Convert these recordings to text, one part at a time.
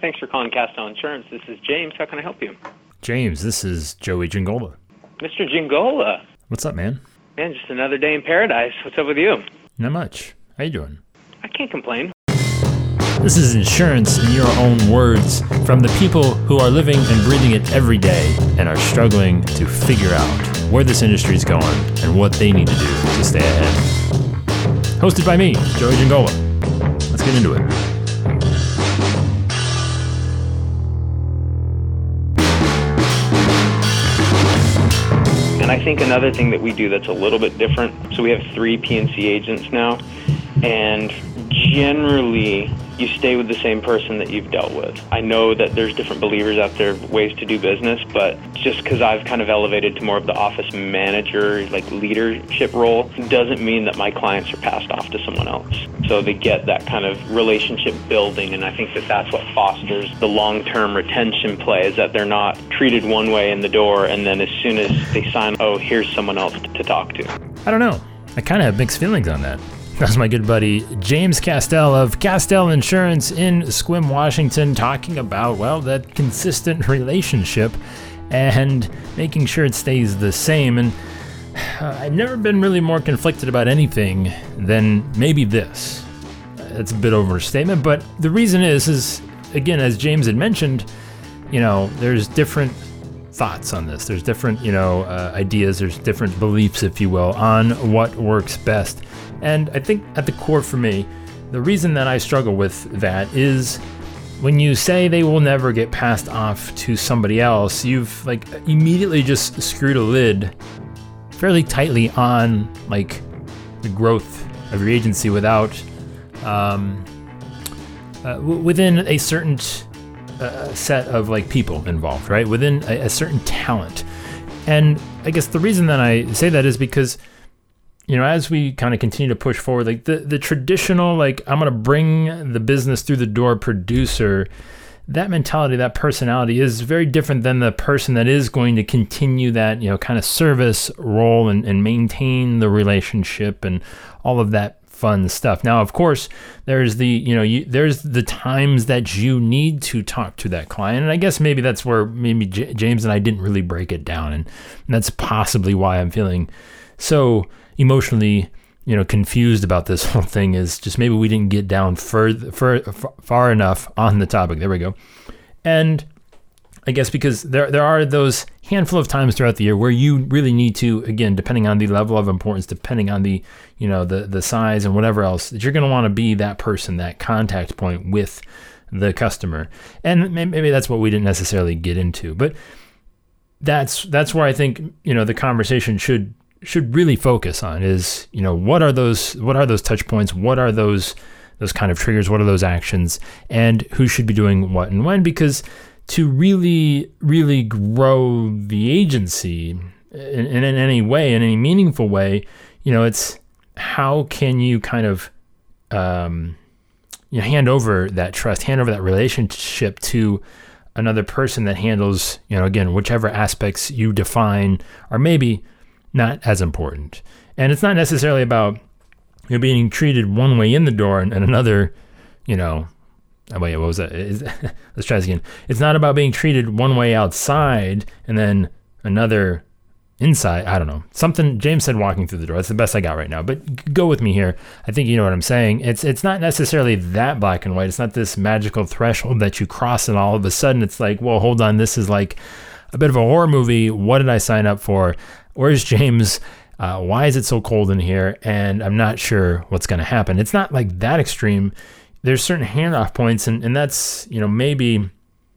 Thanks for calling Castell Insurance. This is James. How can I help you? James, this is Joey Giangola. Mr. Giangola. What's up, man? Man, just another day in paradise. What's up with you? Not much. How you doing? I can't complain. This is insurance in your own words from the people who are living and breathing it every day and are struggling to figure out where this industry is going and what they need to do to stay ahead. Hosted by me, Joey Giangola. Let's get into it. And I think another thing that we do that's a little bit different. So we have three P&C agents now, and generally you stay with the same person that you've dealt with. I know that there's different believers out there, ways to do business, but just because I've kind of elevated to more of the office manager, like leadership role, doesn't mean that my clients are passed off to someone else. So they get that kind of relationship building, and I think that that's what fosters the long-term retention play. Is that they're not treated one way in the door, and then as soon as they sign, oh, here's someone else to talk to. I don't know. I kind of have mixed feelings on that. That's my good buddy James Castell of Castell Insurance in Sequim, Washington, talking about, well, that consistent relationship and making sure it stays the same. And uh, I've never been really more conflicted about anything than maybe this. That's a bit overstatement, but the reason is, is again, as James had mentioned, you know, there's different thoughts on this. There's different, you know, uh, ideas. There's different beliefs, if you will, on what works best. And I think at the core for me, the reason that I struggle with that is when you say they will never get passed off to somebody else, you've like immediately just screwed a lid fairly tightly on like the growth of your agency without um, uh, w- within a certain uh, set of like people involved, right? Within a, a certain talent. And I guess the reason that I say that is because you know, as we kind of continue to push forward, like the, the traditional, like, I'm going to bring the business through the door producer, that mentality, that personality is very different than the person that is going to continue that, you know, kind of service role and, and maintain the relationship and all of that fun stuff. Now, of course, there's the, you know, you, there's the times that you need to talk to that client. And I guess maybe that's where maybe J- James and I didn't really break it down. And, and that's possibly why I'm feeling so emotionally you know confused about this whole thing is just maybe we didn't get down far, far enough on the topic. There we go. And i guess because there there are those handful of times throughout the year where you really need to again depending on the level of importance depending on the you know the the size and whatever else that you're going to want to be that person that contact point with the customer. And maybe that's what we didn't necessarily get into but that's that's where i think you know the conversation should should really focus on is you know what are those what are those touch points? What are those those kind of triggers? What are those actions? And who should be doing what and when? Because to really really grow the agency in, in any way in any meaningful way you know it's how can you kind of um, you know, hand over that trust hand over that relationship to another person that handles you know again whichever aspects you define are maybe not as important. And it's not necessarily about you know, being treated one way in the door and, and another, you know, oh, wait, what was that? Is, let's try this again. It's not about being treated one way outside and then another inside. I don't know. Something James said walking through the door. That's the best I got right now. But go with me here. I think you know what I'm saying. It's it's not necessarily that black and white. It's not this magical threshold that you cross and all of a sudden it's like, well, hold on, this is like a bit of a horror movie. What did I sign up for? Where's James? Uh, why is it so cold in here? And I'm not sure what's going to happen. It's not like that extreme. There's certain handoff points, and, and that's you know maybe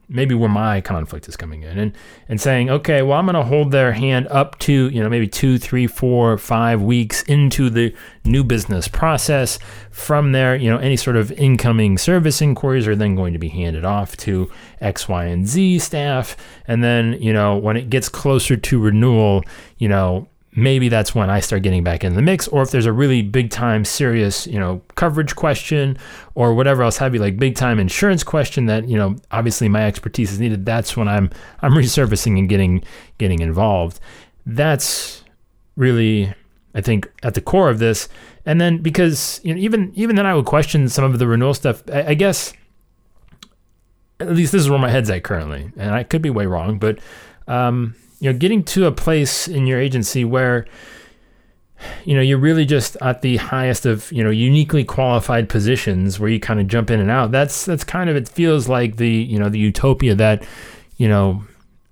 maybe where my conflict is coming in, and and saying okay, well I'm going to hold their hand up to you know maybe two, three, four, five weeks into the new business process. From there, you know any sort of incoming service inquiries are then going to be handed off to X, Y, and Z staff, and then you know when it gets closer to renewal, you know maybe that's when I start getting back in the mix. Or if there's a really big time, serious, you know, coverage question or whatever else have you, like big time insurance question that, you know, obviously my expertise is needed. That's when I'm I'm resurfacing and getting getting involved. That's really I think at the core of this. And then because you know, even even then I would question some of the renewal stuff. I, I guess at least this is where my head's at currently, and I could be way wrong, but um, you know, getting to a place in your agency where you know you're really just at the highest of you know uniquely qualified positions where you kind of jump in and out. That's that's kind of it feels like the you know the utopia that you know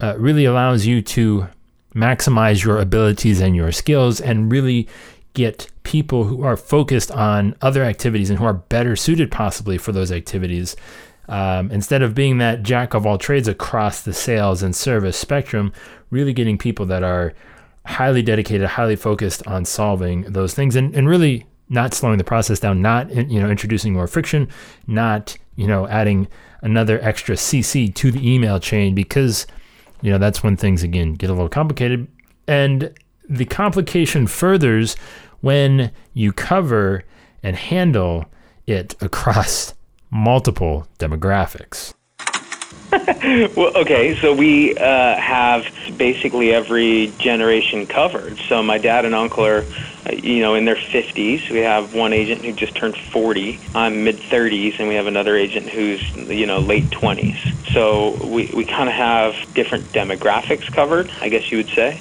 uh, really allows you to maximize your abilities and your skills and really get people who are focused on other activities and who are better suited possibly for those activities um, instead of being that jack of all trades across the sales and service spectrum, really getting people that are highly dedicated, highly focused on solving those things and, and really not slowing the process down, not you know introducing more friction, not you know adding another extra CC to the email chain because you know that's when things again get a little complicated. And the complication furthers when you cover and handle it across multiple demographics. well, okay, so we uh, have basically every generation covered. So my dad and uncle are, uh, you know, in their 50s. We have one agent who just turned 40. I'm mid 30s, and we have another agent who's, you know, late 20s. So we, we kind of have different demographics covered, I guess you would say.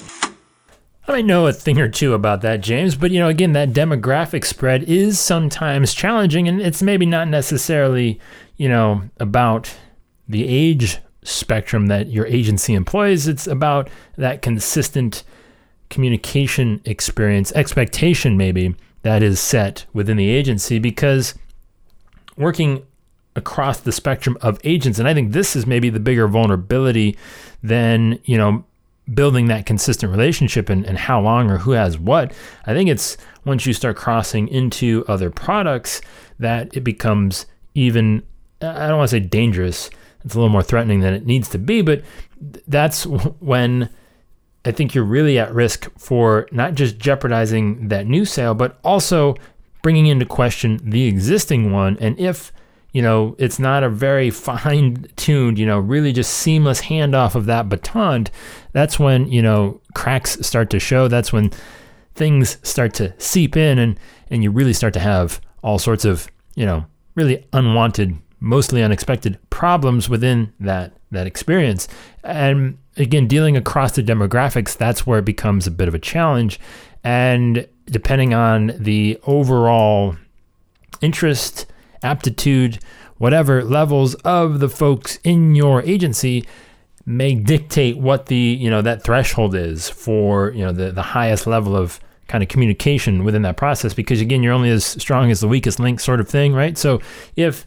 I know a thing or two about that, James, but you know, again, that demographic spread is sometimes challenging, and it's maybe not necessarily, you know, about the age spectrum that your agency employs. It's about that consistent communication experience, expectation, maybe, that is set within the agency because working across the spectrum of agents, and I think this is maybe the bigger vulnerability than, you know, building that consistent relationship and, and how long or who has what. I think it's once you start crossing into other products that it becomes even, I don't want to say dangerous, it's a little more threatening than it needs to be, but that's when I think you're really at risk for not just jeopardizing that new sale, but also bringing into question the existing one. And if you know, it's not a very fine tuned, you know, really just seamless handoff of that baton. That's when, you know, cracks start to show. That's when things start to seep in and, and you really start to have all sorts of, you know, really unwanted, mostly unexpected problems within that that experience. And again, dealing across the demographics, that's where it becomes a bit of a challenge. And depending on the overall interest, aptitude, whatever levels of the folks in your agency may dictate what the you know that threshold is for you know the the highest level of kind of communication within that process because again you're only as strong as the weakest link sort of thing right? So if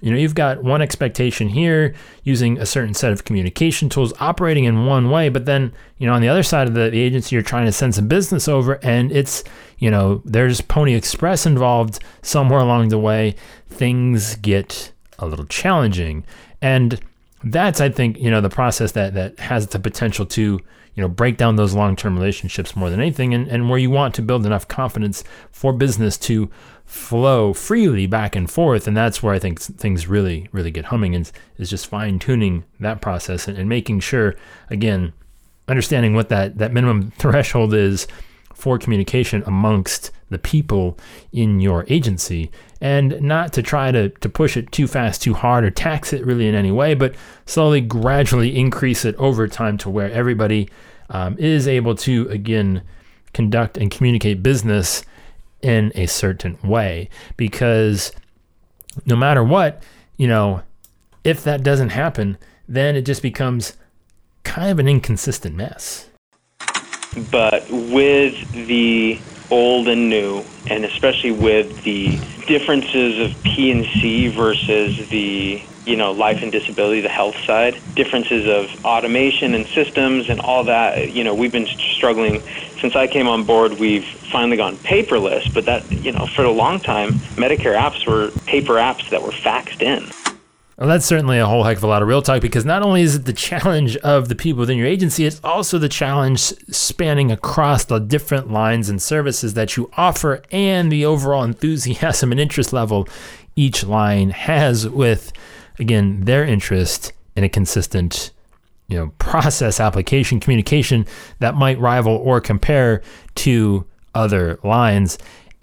you know, you've got one expectation here using a certain set of communication tools operating in one way, but then, you know, on the other side of the, agency, you're trying to send some business over and it's, you know, there's Pony Express involved somewhere along the way. Things get a little challenging. And that's, I think, you know, the process that, that has the potential to, you know, break down those long term relationships more than anything and, and where you want to build enough confidence for business to flow freely back and forth. And that's where I think things really, really get humming is, is just fine tuning that process and, and making sure, again, understanding what that, that minimum threshold is for communication amongst the people in your agency and not to try to, to push it too fast, too hard, or tax it really in any way, but slowly, gradually increase it over time to where everybody um, is able to, again, conduct and communicate business in a certain way because no matter what, you know, if that doesn't happen, then it just becomes kind of an inconsistent mess. But with the old and new, and especially with the differences of P&C versus the you know life and disability, the health side, differences of automation and systems and all that. You know, we've been struggling since I came on board. We've finally gone paperless, but that you know for a long time, Medicare apps were paper apps that were faxed in. Well, that's certainly a whole heck of a lot of real talk because not only is it the challenge of the people within your agency, it's also the challenge spanning across the different lines and services that you offer and the overall enthusiasm and interest level each line has with, again, their interest in a consistent you know process application communication that might rival or compare to other lines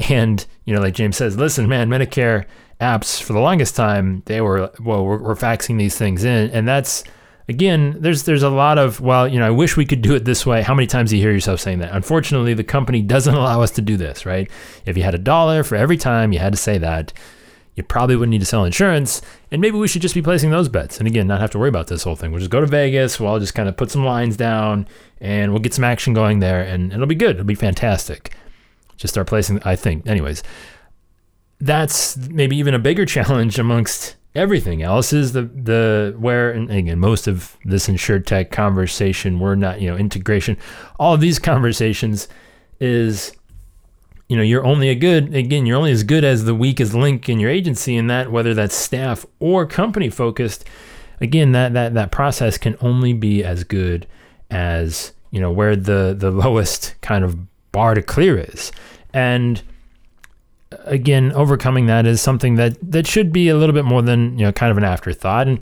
and you know like james says listen man medicare apps for the longest time, they were, well, we're, we're faxing these things in. And that's, again, there's there's a lot of well, you know, I wish we could do it this way. How many times do you hear yourself saying that? Unfortunately, the company doesn't allow us to do this, right? If you had a dollar for every time you had to say that, you probably wouldn't need to sell insurance, and maybe we should just be placing those bets. And again, not have to worry about this whole thing. We'll just go to Vegas. We'll all just kind of put some lines down, and we'll get some action going there, and it'll be good. It'll be fantastic. Just start placing. I think, anyways. That's maybe even a bigger challenge amongst everything else is the the where and again most of this insurtech conversation we're not you know integration all of these conversations is you know you're only a good again you're only as good as the weakest link in your agency and that whether that's staff or company focused again that that that process can only be as good as you know where the the lowest kind of bar to clear is. And uh, again, overcoming that is something that that should be a little bit more than you know, kind of an afterthought, and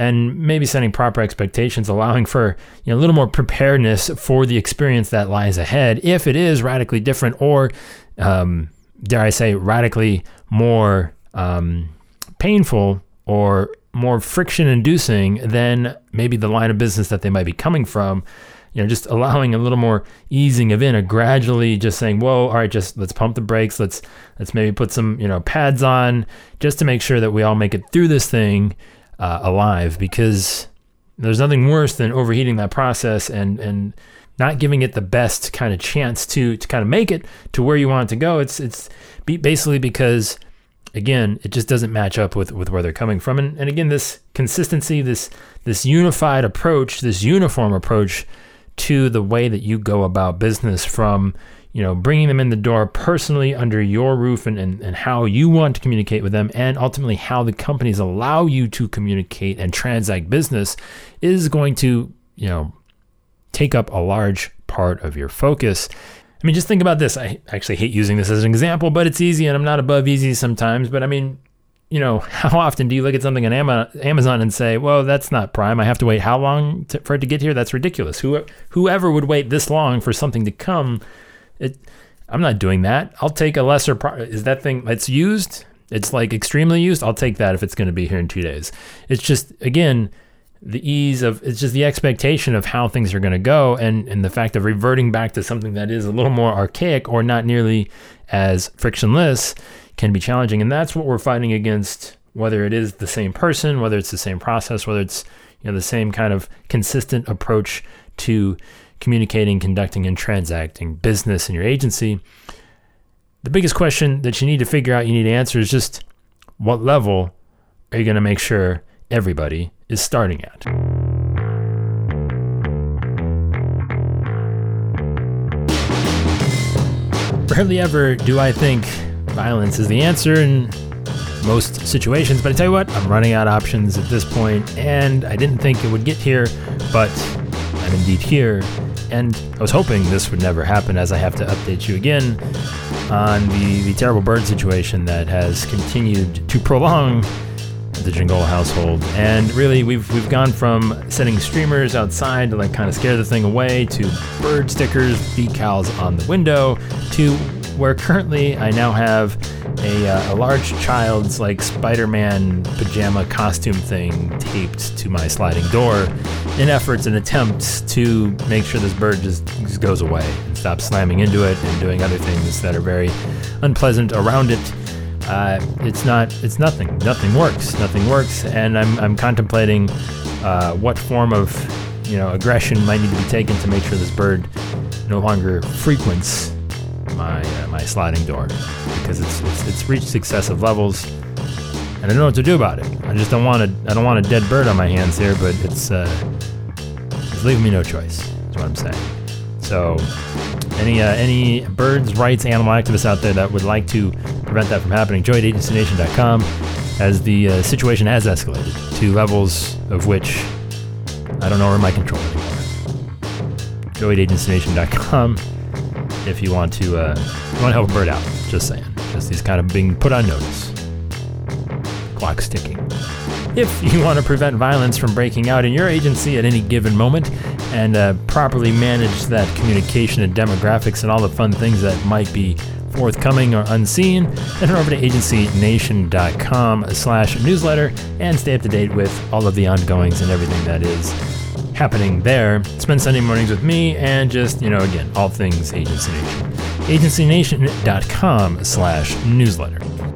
and maybe setting proper expectations, allowing for you know a little more preparedness for the experience that lies ahead, if it is radically different, or um, dare I say, radically more um, painful or more friction-inducing than maybe the line of business that they might be coming from you know, just allowing a little more easing of in, a gradually just saying, whoa, all right, just let's pump the brakes. Let's let's maybe put some you know pads on just to make sure that we all make it through this thing uh, alive. Because there's nothing worse than overheating that process and and not giving it the best kind of chance to to kind of make it to where you want it to go. It's it's basically because again, it just doesn't match up with, with where they're coming from. And, and again, this consistency, this this unified approach, this uniform approach to the way that you go about business from you know bringing them in the door personally under your roof and, and, and how you want to communicate with them and ultimately how the companies allow you to communicate and transact business is going to you know take up a large part of your focus i mean just think about this i actually hate using this as an example but it's easy and i'm not above easy sometimes but i mean you know, how often do you look at something on Amazon and say, "Well, that's not Prime. I have to wait how long to, for it to get here? That's ridiculous. Who, whoever would wait this long for something to come? It, I'm not doing that. I'll take a lesser. Pro- is that thing that's used? It's like extremely used. I'll take that if it's going to be here in two days. It's just again the ease of it's just the expectation of how things are going to go and and the fact of reverting back to something that is a little more archaic or not nearly as frictionless can be challenging. And that's what we're fighting against, whether it is the same person, whether it's the same process, whether it's you know the same kind of consistent approach to communicating, conducting, and transacting business in your agency. The biggest question that you need to figure out, you need to answer is just what level are you going to make sure everybody is starting at? Rarely ever do I think Violence is the answer in most situations, but I tell you what, I'm running out of options at this point, and I didn't think it would get here, but I'm indeed here. And I was hoping this would never happen as I have to update you again on the, the terrible bird situation that has continued to prolong the Jingle household. And really, we've we've gone from setting streamers outside to like kind of scare the thing away to bird stickers, decals on the window to where currently I now have a, uh, a large child's like Spider-Man pajama costume thing taped to my sliding door in efforts and attempts to make sure this bird just, just goes away and stops slamming into it and doing other things that are very unpleasant around it. Uh, it's not. It's nothing. Nothing works. Nothing works. And I'm, I'm contemplating uh, what form of you know aggression might need to be taken to make sure this bird no longer frequents my uh, my sliding door because it's, it's it's reached excessive levels, and I don't know what to do about it. I just don't want a I don't want a dead bird on my hands here, but it's uh, it's leaving me no choice. Is what I'm saying. So, any uh, any birds rights animal activists out there that would like to prevent that from happening, join as the uh, situation has escalated to levels of which I don't know are my control anymore. Go agencynation.com if you want to uh, you want to help a bird out. Just saying. Just these kind of being put on notice. Clock ticking. If you want to prevent violence from breaking out in your agency at any given moment and uh, properly manage that communication and demographics and all the fun things that might be forthcoming or unseen, then head over to agencynation.com slash newsletter and stay up to date with all of the ongoings and everything that is happening there. Spend Sunday mornings with me and just, you know, again, all things Agency Nation. agencynation.com slash newsletter.